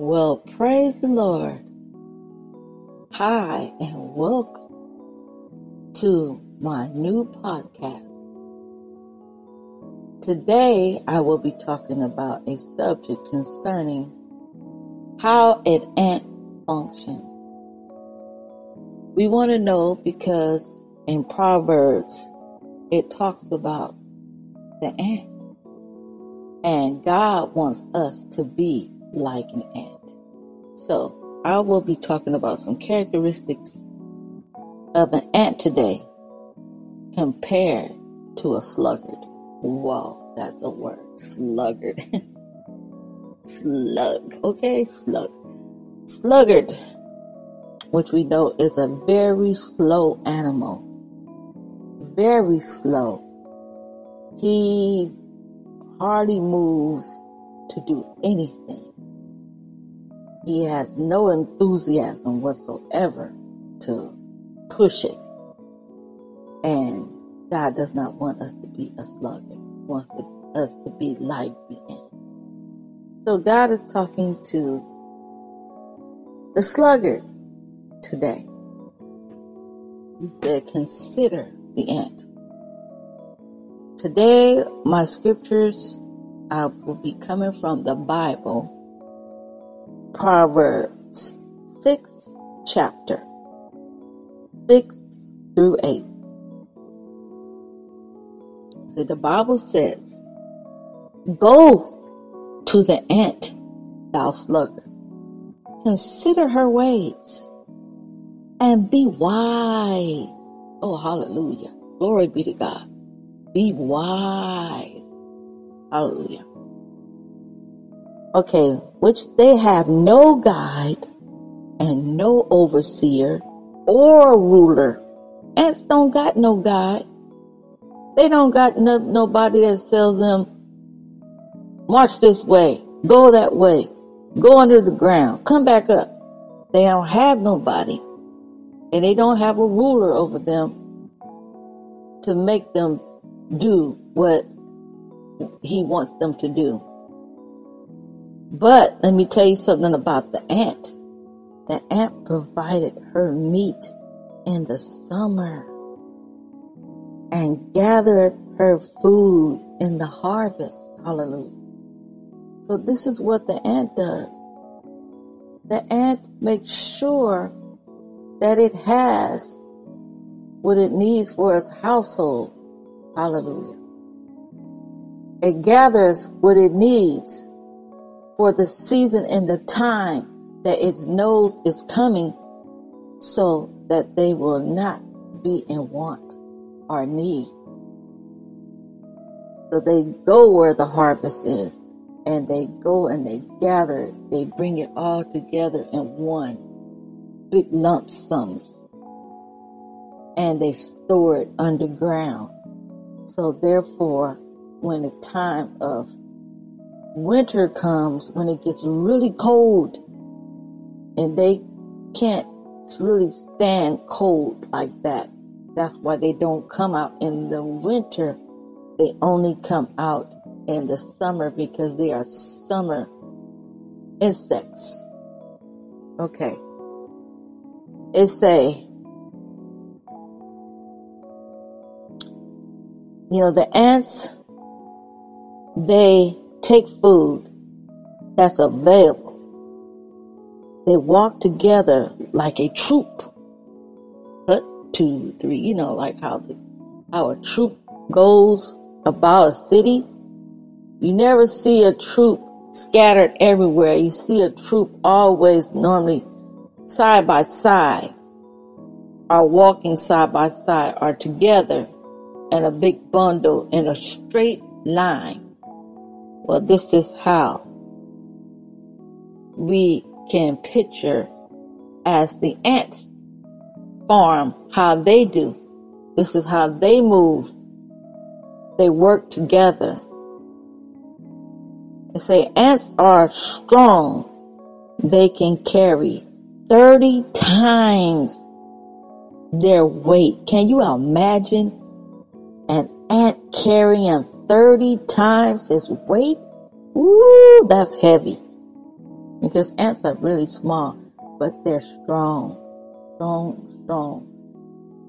Well, praise the Lord. Hi, and welcome to my new podcast. Today, I will be talking about a subject concerning how an ant functions. We want to know because in Proverbs, it talks about the ant. And God wants us to be like an ant. So I will be talking about some characteristics of an ant today compared to a sluggard. Whoa, that's a word. Sluggard. Slug. Okay, slug. Sluggard, which we know is a very slow animal. Very slow. He hardly moves to do anything. He has no enthusiasm whatsoever to push it. And God does not want us to be a sluggard. He wants us to be like the ant. So God is talking to the sluggard today. To consider the ant. Today, my scriptures uh, will be coming from the Bible, Proverbs 6 chapter 6 through 8. So the Bible says, Go to the ant, thou sluggard. Consider her ways and be wise. Oh, hallelujah. Glory be to God. Be wise. Hallelujah. Okay, which they have no guide and no overseer or ruler. Ants don't got no guide. They don't got no, nobody that tells them, march this way, go that way, go under the ground, come back up. They don't have nobody. And they don't have a ruler over them to make them do what he wants them to do. But let me tell you something about the ant. The ant provided her meat in the summer and gathered her food in the harvest. Hallelujah. So this is what the ant does. The ant makes sure that it has what it needs for its household. Hallelujah. It gathers what it needs for the season and the time that it knows is coming so that they will not be in want or need. So they go where the harvest is and they go and they gather it. They bring it all together in one big lump sums and they store it underground. So therefore, when the time of winter comes, when it gets really cold, and they can't really stand cold like that. That's why they don't come out in the winter. They only come out in the summer because they are summer insects. Okay. It's a, you know, the ants they take food that's available. They walk together like a troop. Cut two, three, you know, like how the, a troop goes about a city. You never see a troop scattered everywhere. You see a troop always normally side by side, are walking side by side, are together in a big bundle in a straight line. Well, this is how we can picture as the ant farm how they do. This is how they move. They work together. They say ants are strong. They can carry 30 times their weight. Can you imagine an ant carrying 30 times his weight. Ooh, that's heavy. Because ants are really small, but they're strong, strong, strong.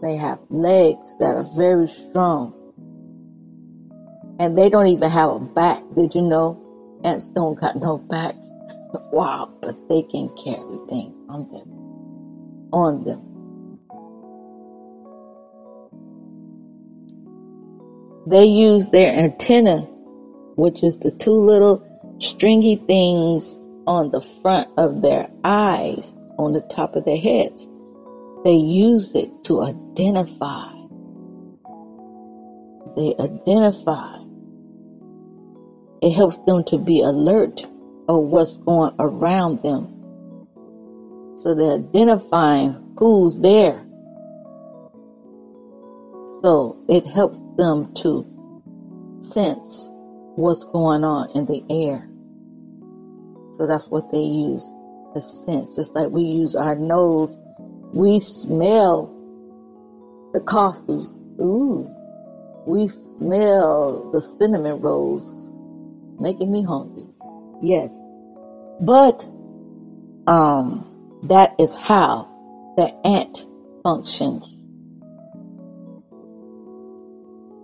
They have legs that are very strong. And they don't even have a back. Did you know? Ants don't got no back. wow, but they can carry things on them. On them. They use their antenna, which is the two little stringy things on the front of their eyes, on the top of their heads. They use it to identify. They identify. It helps them to be alert of what's going around them. So they're identifying who's there. So it helps them to sense what's going on in the air. So that's what they use to sense. Just like we use our nose, we smell the coffee. Ooh, we smell the cinnamon rolls, making me hungry. Yes, but um, that is how the ant functions.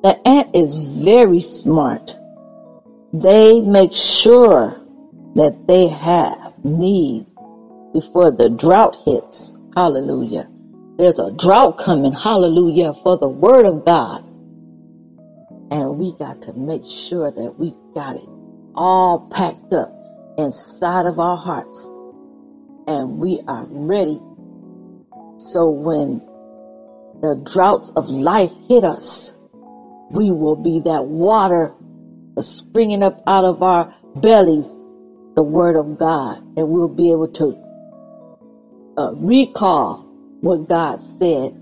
The ant is very smart. They make sure that they have need before the drought hits. Hallelujah. There's a drought coming. Hallelujah. For the word of God. And we got to make sure that we got it all packed up inside of our hearts. And we are ready. So when the droughts of life hit us, we will be that water springing up out of our bellies the Word of God, and we'll be able to uh, recall what God said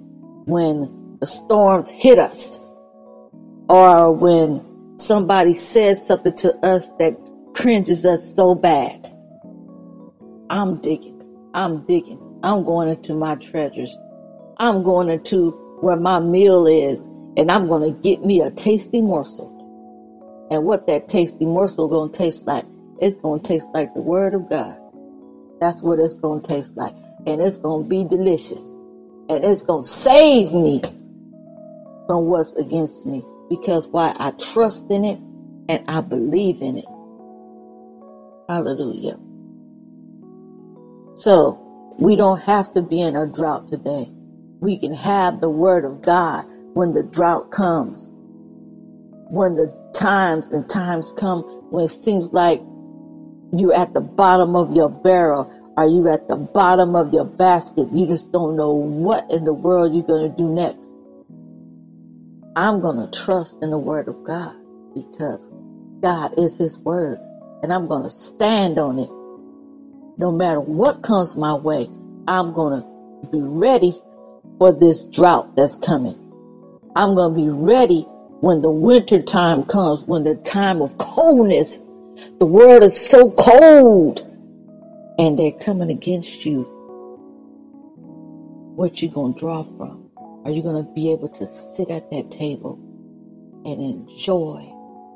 when the storms hit us, or when somebody says something to us that cringes us so bad. I'm digging. I'm digging. I'm going into my treasures. I'm going into where my meal is, and I'm going to get me a tasty morsel. And what that tasty morsel going to taste like? It's going to taste like the Word of God. That's what it's going to taste like. And it's going to be delicious. And it's going to save me from what's against me. Because why? I trust in it and I believe in it. Hallelujah. So, we don't have to be in a drought today. We can have the Word of God when the drought comes. When the times and times come when it seems like you're at the bottom of your barrel are you at the bottom of your basket you just don't know what in the world you're going to do next i'm going to trust in the word of god because god is his word and i'm going to stand on it no matter what comes my way i'm going to be ready for this drought that's coming i'm going to be ready when the winter time comes when the time of coldness the world is so cold and they're coming against you. What you going to draw from? Are you going to be able to sit at that table and enjoy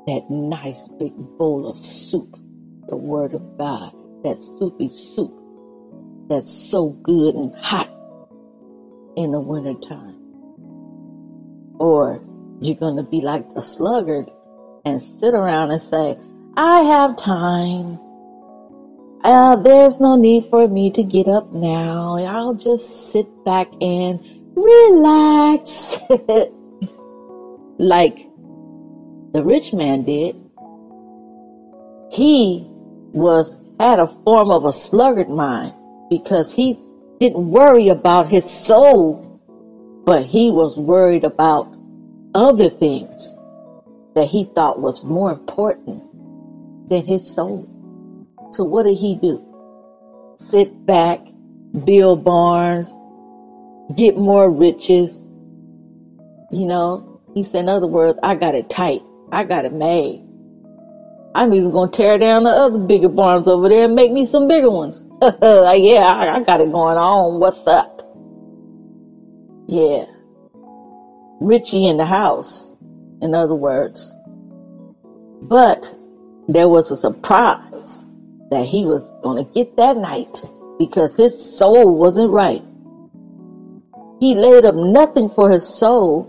that nice big bowl of soup, the Word of God, that soupy soup that's so good and hot in the wintertime? Or you're going to be like the sluggard and sit around and say, I have time. Uh, there's no need for me to get up now. I'll just sit back and relax. like the rich man did. He was had a form of a sluggard mind because he didn't worry about his soul, but he was worried about other things that he thought was more important than his soul. So what did he do? Sit back, build barns, get more riches. You know, he said, in other words, I got it tight. I got it made. I'm even going to tear down the other bigger barns over there and make me some bigger ones. yeah, I, I got it going on. What's up? Yeah. Richie in the house, in other words. But there was a surprise that he was going to get that night because his soul wasn't right. He laid up nothing for his soul,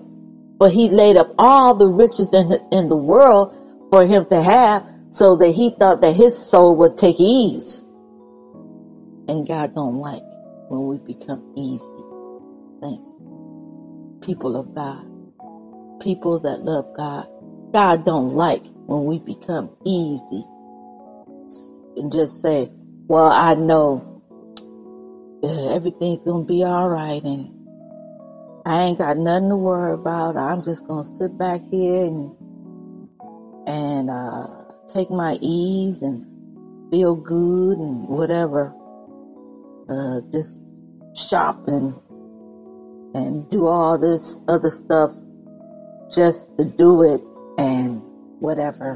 but he laid up all the riches in, in the world for him to have so that he thought that his soul would take ease. And God don't like when we become easy. Thanks. People of God. Peoples that love God. God don't like when we become easy and just say, well, I know everything's to be all right and I ain't got nothing to worry about. I'm just to sit back here and, and, uh, take my ease and feel good and whatever. Uh, just shop and, and do all this other stuff just to do it and whatever.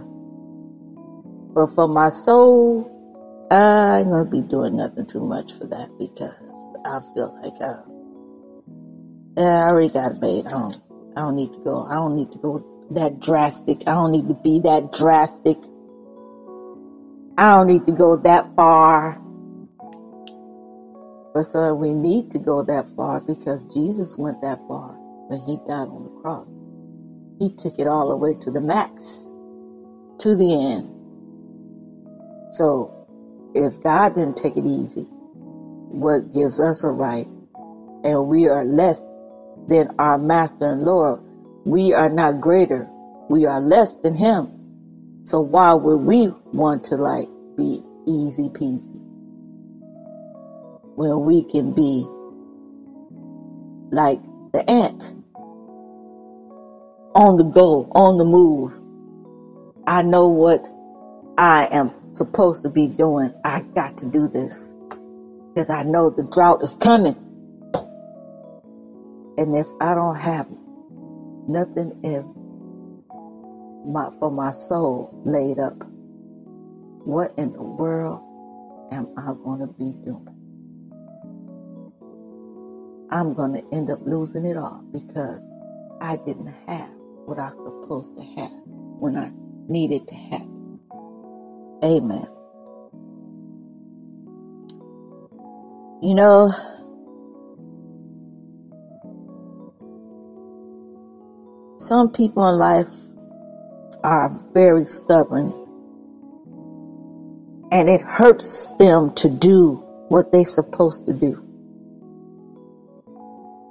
But for my soul, I ain't gonna be doing nothing too much for that because I feel like I, I already got a bait. I don't, I don't need to go. I don't need to go that drastic. I don't need to be that drastic. I don't need to go that far. But so we need to go that far because Jesus went that far when he died on the cross. He took it all the way to the max, to the end. So if God didn't take it easy, what gives us a right, and we are less than our master and Lord, we are not greater. We are less than him. So why would we want to like be easy peasy when we can be like the ant on the go, on the move? I know what I am supposed to be doing. I got to do this because I know the drought is coming. And if I don't have nothing in my, for my soul laid up, what in the world am I going to be doing? I'm going to end up losing it all because I didn't have what I was supposed to have when I needed to have Amen. You know, some people in life are very stubborn and it hurts them to do what they're supposed to do.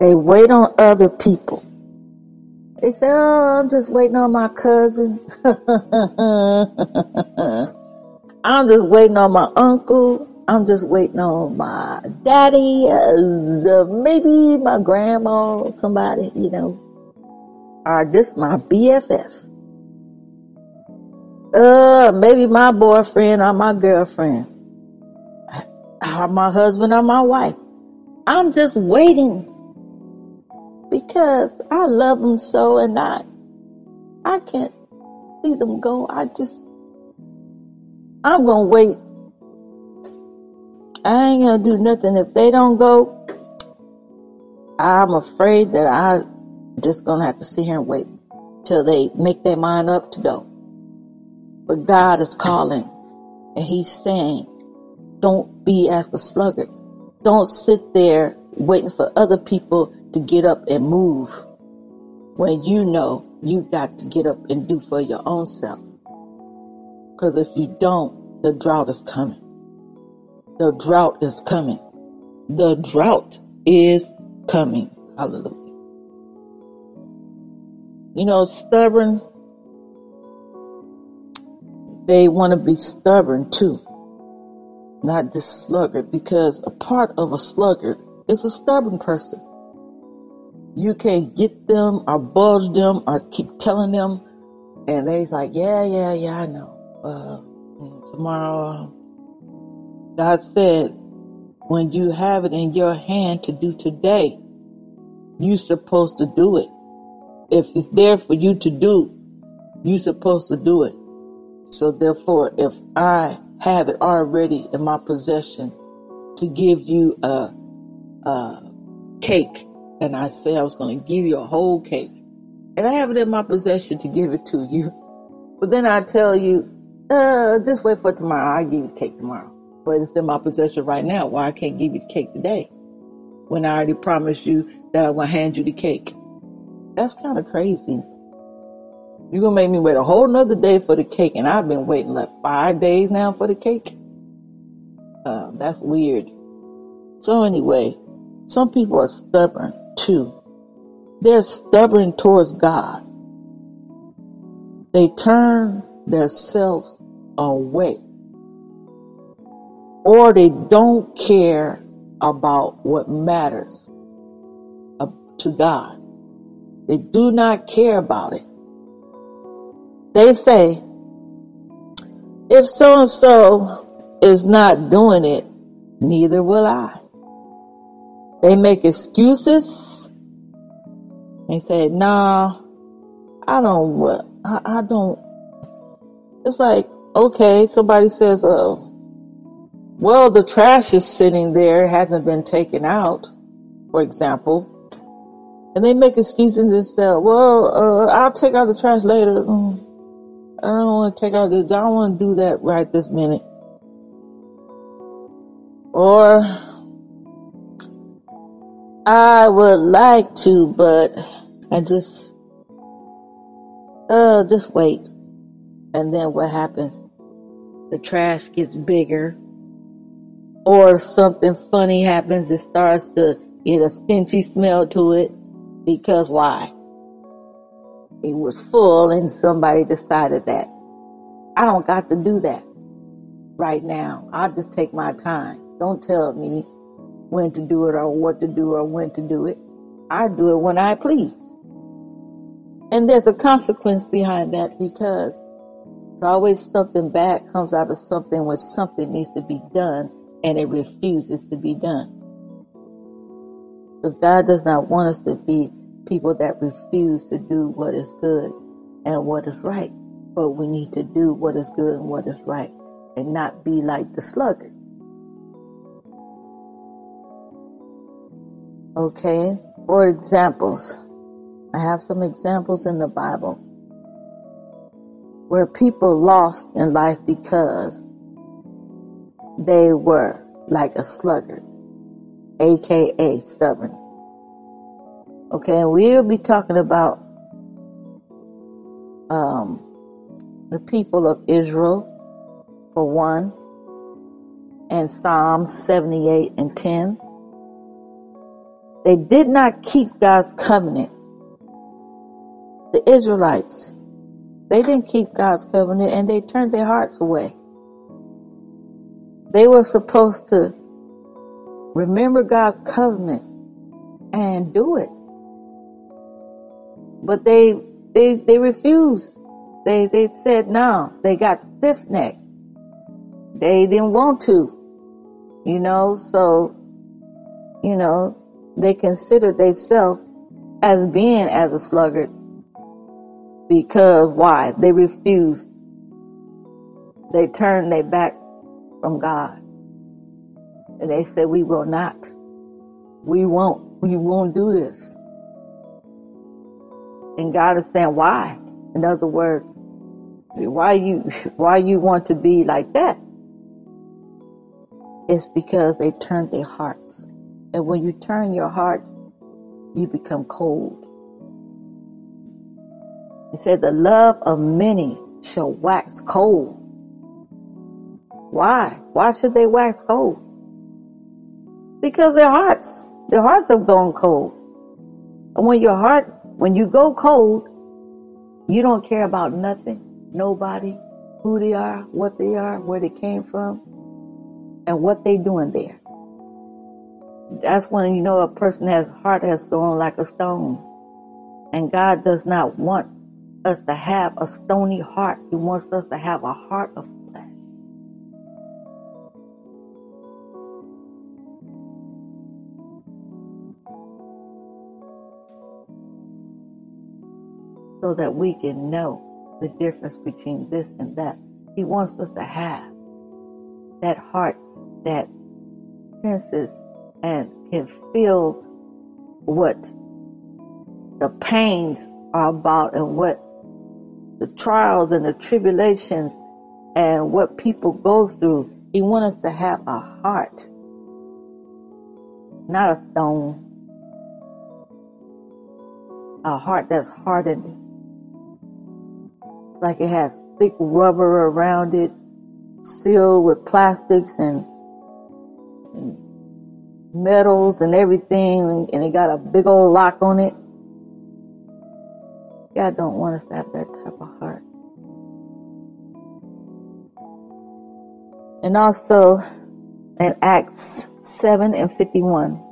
They wait on other people. They say, Oh, I'm just waiting on my cousin. I'm just waiting on my uncle. I'm just waiting on my daddy, uh, maybe my grandma, somebody, you know. Or this my BFF. Uh, maybe my boyfriend or my girlfriend. Or my husband or my wife. I'm just waiting because I love them so and I, I can't see them go. I just I'm gonna wait. I ain't gonna do nothing if they don't go. I'm afraid that I just gonna have to sit here and wait till they make their mind up to go. But God is calling and He's saying, don't be as a sluggard. Don't sit there waiting for other people to get up and move when you know you got to get up and do for your own self. Because if you don't, the drought is coming. The drought is coming. The drought is coming. Hallelujah. You know, stubborn, they want to be stubborn too, not just sluggard, because a part of a sluggard is a stubborn person. You can't get them or budge them or keep telling them, and they's like, yeah, yeah, yeah, I know uh, tomorrow. God said, when you have it in your hand to do today, you're supposed to do it. If it's there for you to do, you're supposed to do it. So therefore, if I have it already in my possession to give you a, a cake, and I say I was going to give you a whole cake, and I have it in my possession to give it to you, but then I tell you, uh, just wait for tomorrow. I'll give you the cake tomorrow. But it's in my possession right now. Why I can't give you the cake today? When I already promised you that I'm going to hand you the cake. That's kind of crazy. You're going to make me wait a whole nother day for the cake, and I've been waiting like five days now for the cake. Uh, that's weird. So anyway, some people are stubborn too. They're stubborn towards God. They turn themselves away. Or they don't care about what matters to God. They do not care about it. They say, if so and so is not doing it, neither will I. They make excuses. They say, nah, I don't, I, I don't. It's like, okay, somebody says, uh, well, the trash is sitting there, hasn't been taken out, for example. And they make excuses and say, well, uh, I'll take out the trash later. Mm, I don't want to take out the, I don't want to do that right this minute. Or, I would like to, but I just, uh, just wait. And then what happens? The trash gets bigger, or something funny happens. It starts to get a stinky smell to it because why? It was full, and somebody decided that I don't got to do that right now. I'll just take my time. Don't tell me when to do it or what to do or when to do it. I do it when I please. And there's a consequence behind that because it's always something bad comes out of something when something needs to be done and it refuses to be done. So God does not want us to be people that refuse to do what is good and what is right. But we need to do what is good and what is right and not be like the sluggard. Okay, for examples, I have some examples in the Bible where people lost in life because they were like a sluggard, aka stubborn. Okay, and we'll be talking about um, the people of Israel for one, and Psalms 78 and 10. They did not keep God's covenant. The Israelites, they didn't keep God's covenant and they turned their hearts away. They were supposed to remember God's covenant and do it. But they they they refused. They they said no. They got stiff necked. They didn't want to. You know, so you know, they considered themselves as being as a sluggard because why? They refused. They turned their back from God. And they said, we will not. We won't. We won't do this. And God is saying, why? In other words, why you, why you want to be like that? It's because they turned their hearts and when you turn your heart, you become cold. It said, The love of many shall wax cold. Why? Why should they wax cold? Because their hearts, their hearts have gone cold. And when your heart, when you go cold, you don't care about nothing, nobody, who they are, what they are, where they came from, and what they doing there that's when you know a person has heart has gone like a stone. And God does not want us to have a stony heart. He wants us to have a heart of flesh. So that we can know the difference between this and that. He wants us to have that heart that senses and can feel what the pains are about and what the trials and the tribulations and what people go through. He wants us to have a heart, not a stone. A heart that's hardened, like it has thick rubber around it, sealed with plastics and, metals and everything, and it got a big old lock on it. God don't want us to have that type of heart. And also in Acts 7 and 51.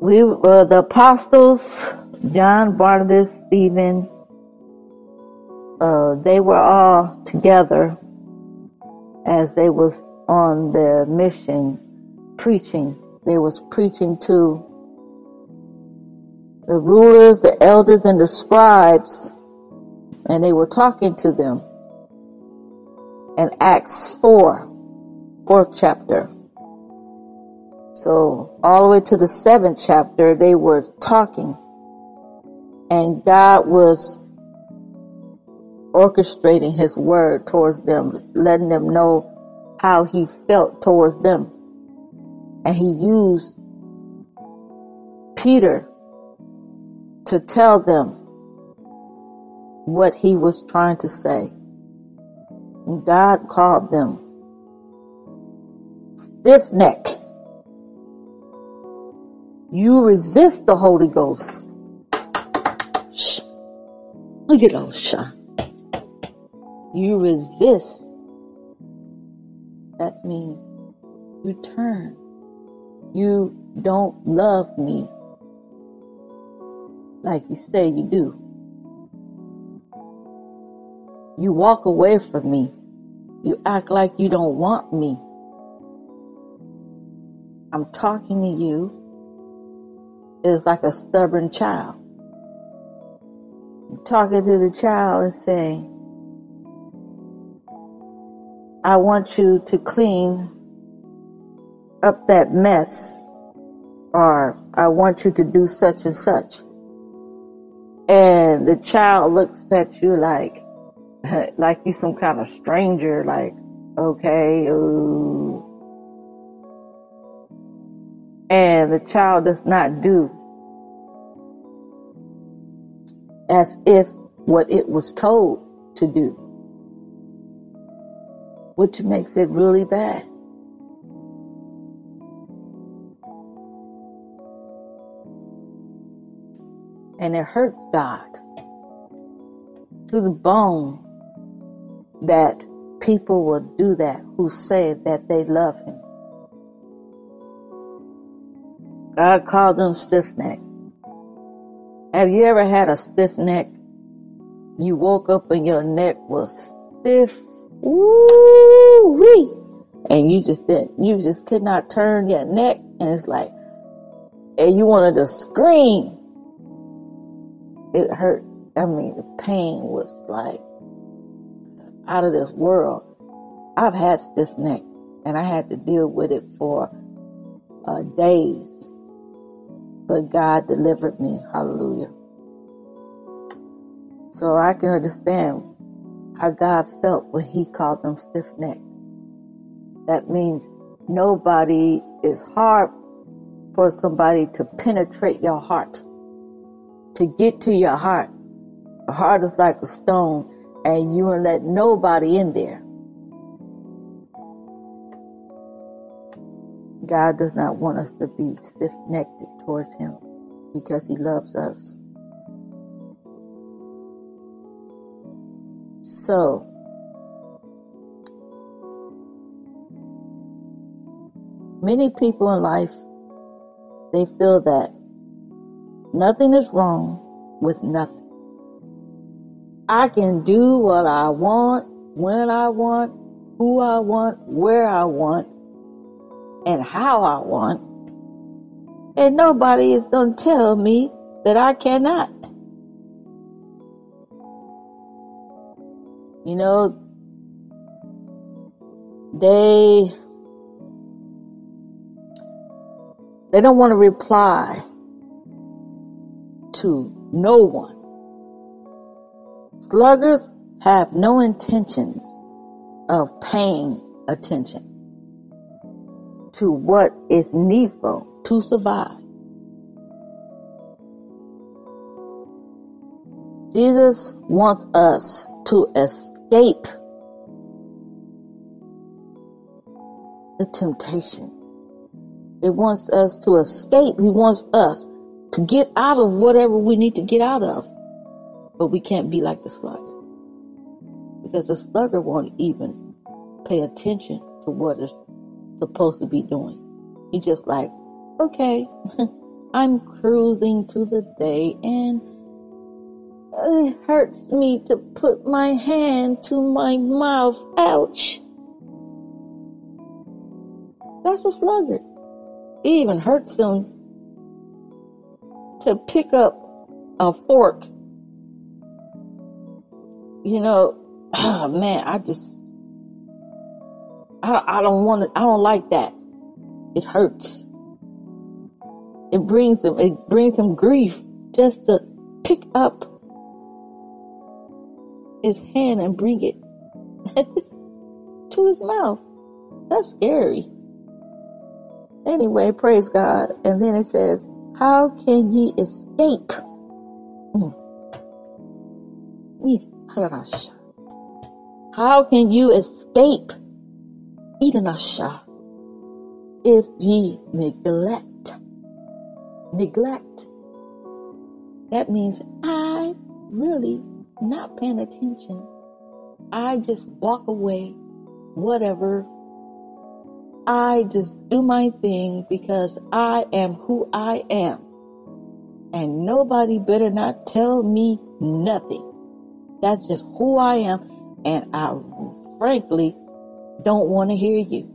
We were the apostles, John, Barnabas, Stephen, uh, they were all together as they was on their mission preaching. They was preaching to the rulers, the elders, and the scribes, and they were talking to them. And Acts 4, fourth chapter. So all the way to the seventh chapter, they were talking. And God was orchestrating his word towards them, letting them know how he felt towards them. And he used Peter to tell them what he was trying to say. God called them stiff neck. You resist the Holy Ghost. Shh. Look at those shot. You resist. That means you turn. You don't love me like you say you do. You walk away from me. You act like you don't want me. I'm talking to you. It's like a stubborn child. I'm talking to the child and saying, I want you to clean up that mess, or I want you to do such and such. And the child looks at you like, like you some kind of stranger, like, okay, ooh. And the child does not do as if what it was told to do, which makes it really bad. And it hurts God to the bone that people will do that who say that they love him. God called them stiff neck. Have you ever had a stiff neck? You woke up and your neck was stiff. Woo wee. And you just didn't, you just could not turn your neck. And it's like, and you wanted to scream. It hurt. I mean, the pain was like out of this world. I've had stiff neck and I had to deal with it for uh, days. But God delivered me. Hallelujah. So I can understand how God felt when He called them stiff necked. That means nobody is hard for somebody to penetrate your heart, to get to your heart. The heart is like a stone and you won't let nobody in there. God does not want us to be stiff necked towards Him because He loves us. So, many people in life, they feel that nothing is wrong with nothing. I can do what I want, when I want, who I want, where I want, and how I want. And nobody is going to tell me that I cannot. You know, they they don't want to reply to no one. Sluggers have no intentions of paying attention to what is needful to survive. Jesus wants us to escape the temptations. It wants us to escape. He wants us to get out of whatever we need to get out of. But we can't be like the sluggard. Because the sluggard won't even pay attention to what is supposed to be doing. He's just like, okay, I'm cruising to the day and it hurts me to put my hand to my mouth. Ouch. That's a sluggard. It even hurts them to pick up a fork. You know, oh man, I just, I, I don't want to, I don't like that. It hurts. It brings him, it brings him grief just to pick up his hand and bring it to his mouth. That's scary. Anyway, praise God. And then it says, How can ye escape? Hmm. How can you escape Edenasha if ye neglect? Neglect. That means I really not paying attention. I just walk away, whatever I just do my thing because I am who I am. And nobody better not tell me nothing. That's just who I am. And I frankly don't want to hear you.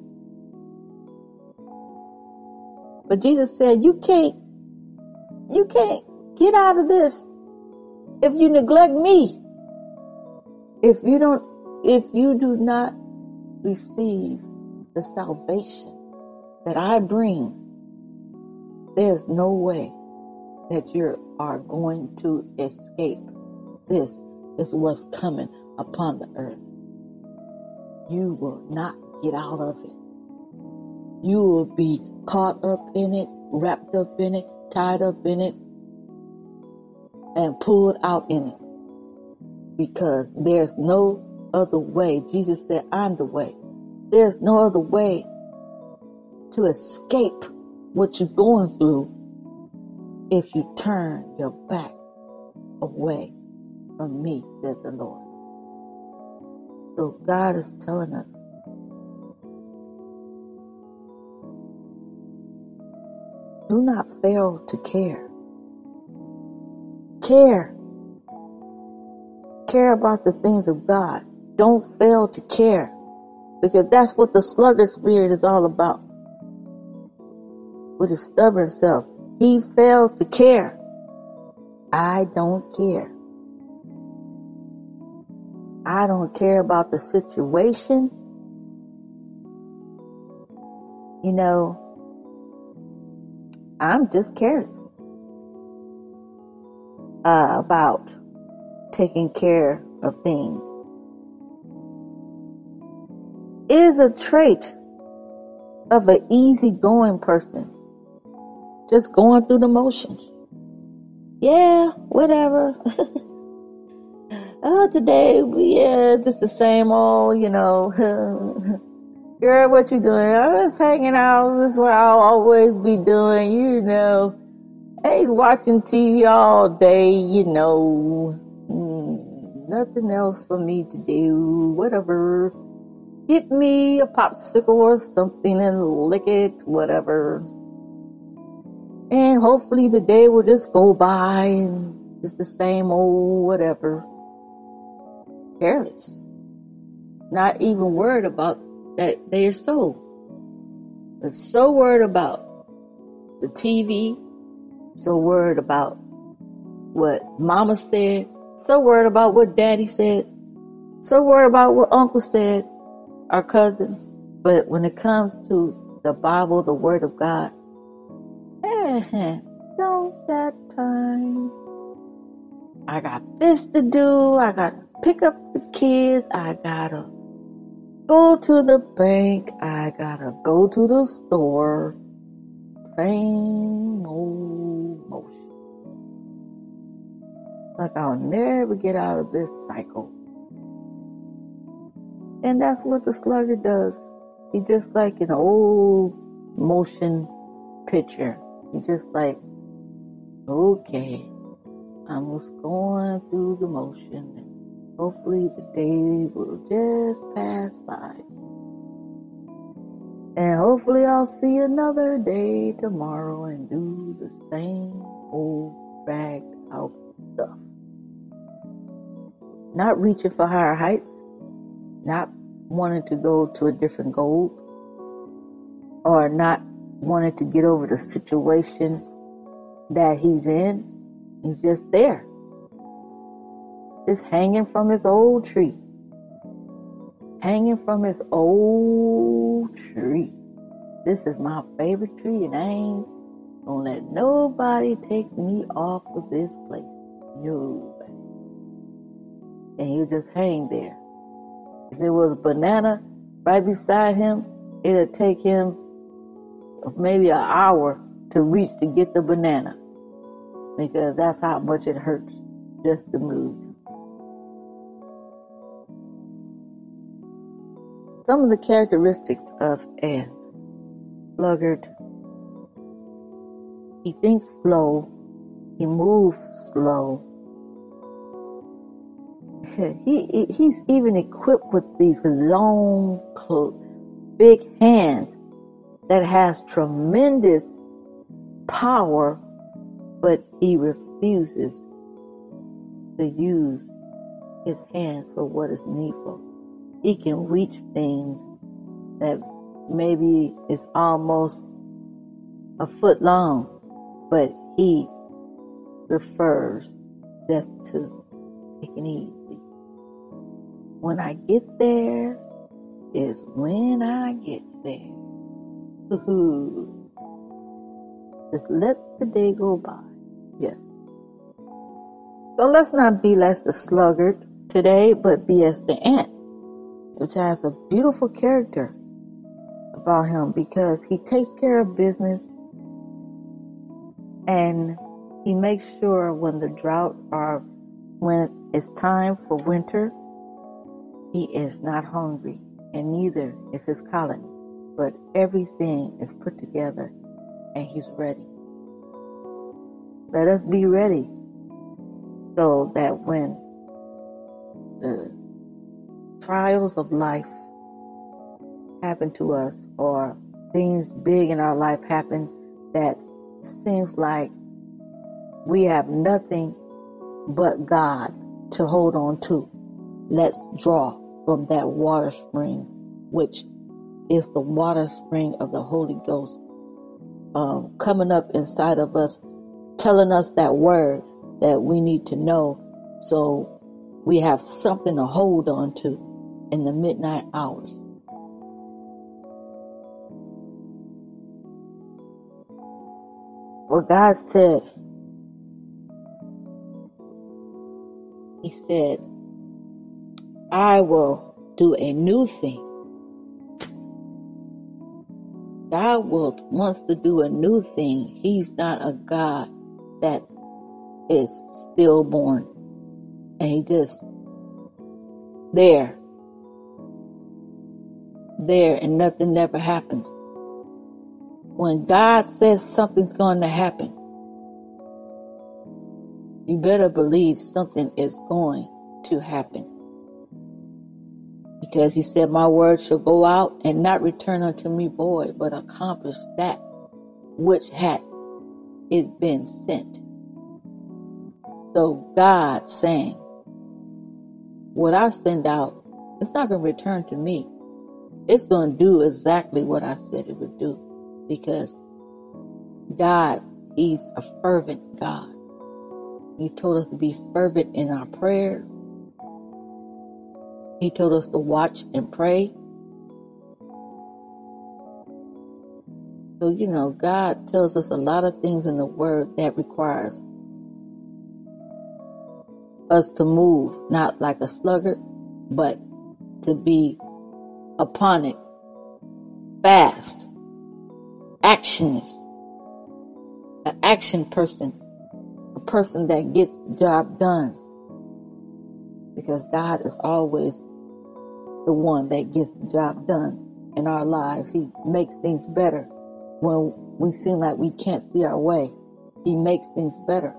But Jesus said, you can't, you can't get out of this if you neglect me. If you don't, if you do not receive the salvation that I bring, there's no way that you are going to escape. This is what's coming upon the earth. You will not get out of it. You will be caught up in it, wrapped up in it, tied up in it, and pulled out in it. Because there's no other way. Jesus said, I'm the way. There's no other way to escape what you're going through if you turn your back away from me, said the Lord. So God is telling us do not fail to care. Care. Care about the things of God. Don't fail to care. Because that's what the sluggard spirit is all about. With his stubborn self. He fails to care. I don't care. I don't care about the situation. You know, I'm just careless uh, about taking care of things is a trait of an easygoing person. Just going through the motions. Yeah, whatever. oh, today, yeah, just the same old, you know. Girl, what you doing? I was hanging out. This is what I'll always be doing, you know. Hey, watching TV all day, you know. Mm, nothing else for me to do. Whatever get me a popsicle or something and lick it, whatever. And hopefully the day will just go by and just the same old whatever. Careless. Not even worried about that they're so. They're so worried about the TV, so worried about what mama said, so worried about what daddy said, so worried about what uncle said, our cousin. But when it comes to the Bible, the Word of God, eh, don't that time. I got this to do. I got to pick up the kids. I gotta go to the bank. I gotta go to the store. Same old Like I'll never get out of this cycle. And that's what the sluggard does. He just like an old motion picture. He just like, okay, I'm just going through the motion. Hopefully the day will just pass by. And hopefully I'll see another day tomorrow and do the same old dragged out stuff. Not reaching for higher heights, not wanting to go to a different goal, or not wanting to get over the situation that he's in. He's just there. Just hanging from his old tree. Hanging from his old tree. This is my favorite tree, and I ain't gonna let nobody take me off of this place. Nobody. And he'll just hang there. If there was a banana right beside him, it'd take him maybe an hour to reach to get the banana because that's how much it hurts just to move. Some of the characteristics of a sluggard he thinks slow, he moves slow. He, he's even equipped with these long, big hands that has tremendous power, but he refuses to use his hands for what is needful. He can reach things that maybe is almost a foot long, but he prefers just to take it easy. When I get there is when I get there. Just let the day go by. Yes. So let's not be as the sluggard today, but be as the ant, which has a beautiful character about him because he takes care of business and he makes sure when the drought or when it's time for winter, he is not hungry and neither is his colony but everything is put together and He's ready. Let us be ready so that when the trials of life happen to us or things big in our life happen that seems like we have nothing but God to hold on to. Let's draw from that water spring which is the water spring of the Holy Ghost um, coming up inside of us, telling us that word that we need to know so we have something to hold on to in the midnight hours. What God said, He said, I will do a new thing. God will wants to do a new thing. He's not a God that is stillborn and he just there, there, and nothing never happens. When God says something's going to happen, you better believe something is going to happen because he said, My word shall go out and not return unto me void, but accomplish that which had it been sent. So God saying, What I send out, it's not going to return to me. It's going to do exactly what I said it would do because God, He's a fervent God. He told us to be fervent in our prayers he told us to watch and pray. So, you know, God tells us a lot of things in the Word that requires us to move, not like a sluggard, but to be upon it, fast, actionist, an action person, a person that gets the job done. Because God is always the one that gets the job done in our lives. He makes things better when we seem like we can't see our way. He makes things better.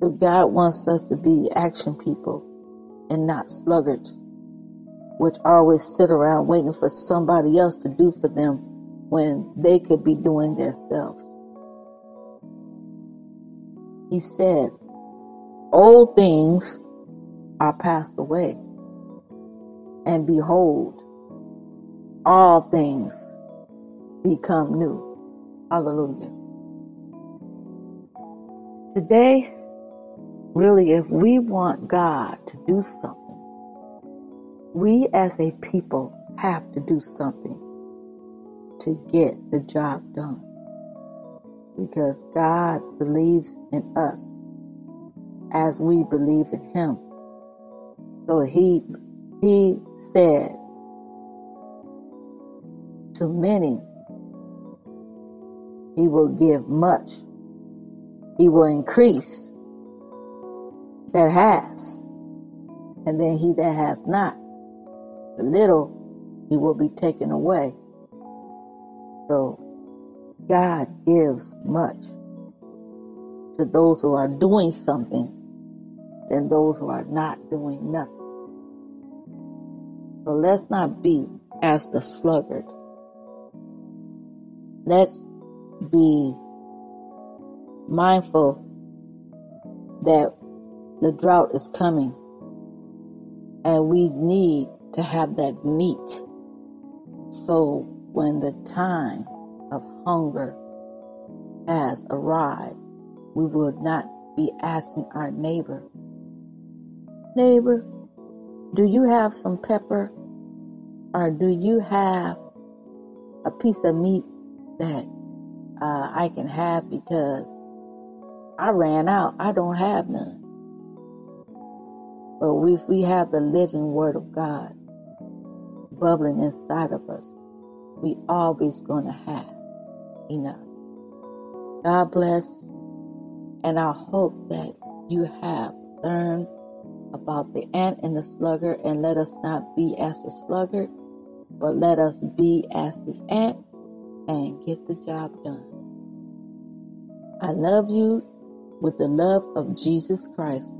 So God wants us to be action people and not sluggards, which always sit around waiting for somebody else to do for them when they could be doing themselves. He said, Old things are passed away, and behold, all things become new. Hallelujah. Today, really, if we want God to do something, we as a people have to do something to get the job done. Because God believes in us as we believe in Him. So He He said to many, He will give much. He will increase that has. And then he that has not, the little, he will be taken away. So God gives much to those who are doing something than those who are not doing nothing. So let's not be as the sluggard. Let's be mindful that the drought is coming and we need to have that meat. So when the time of hunger has arrived, we will not be asking our neighbor, neighbor, do you have some pepper? Or do you have a piece of meat that uh, I can have because I ran out. I don't have none. But if we have the living word of God bubbling inside of us, we always going to have enough. God bless. And I hope that you have learned about the ant and the sluggard and let us not be as the sluggard, but let us be as the ant and get the job done. I love you with the love of Jesus Christ.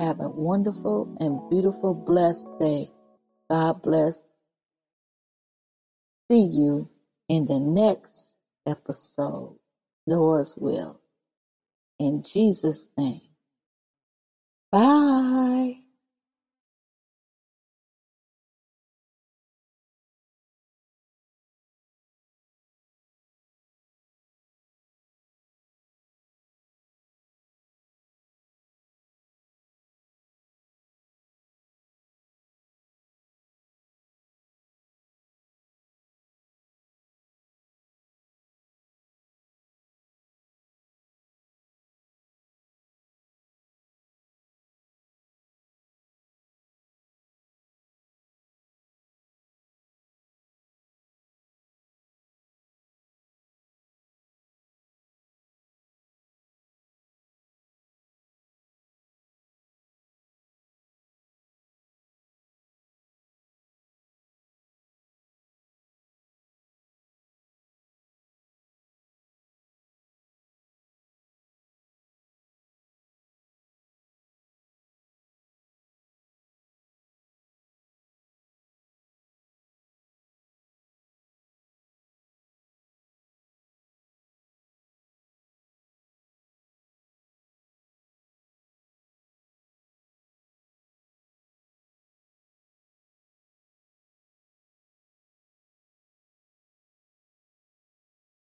Have a wonderful and beautiful, blessed day. God bless. See you in the next episode, Lord's will. In Jesus' name. Bye.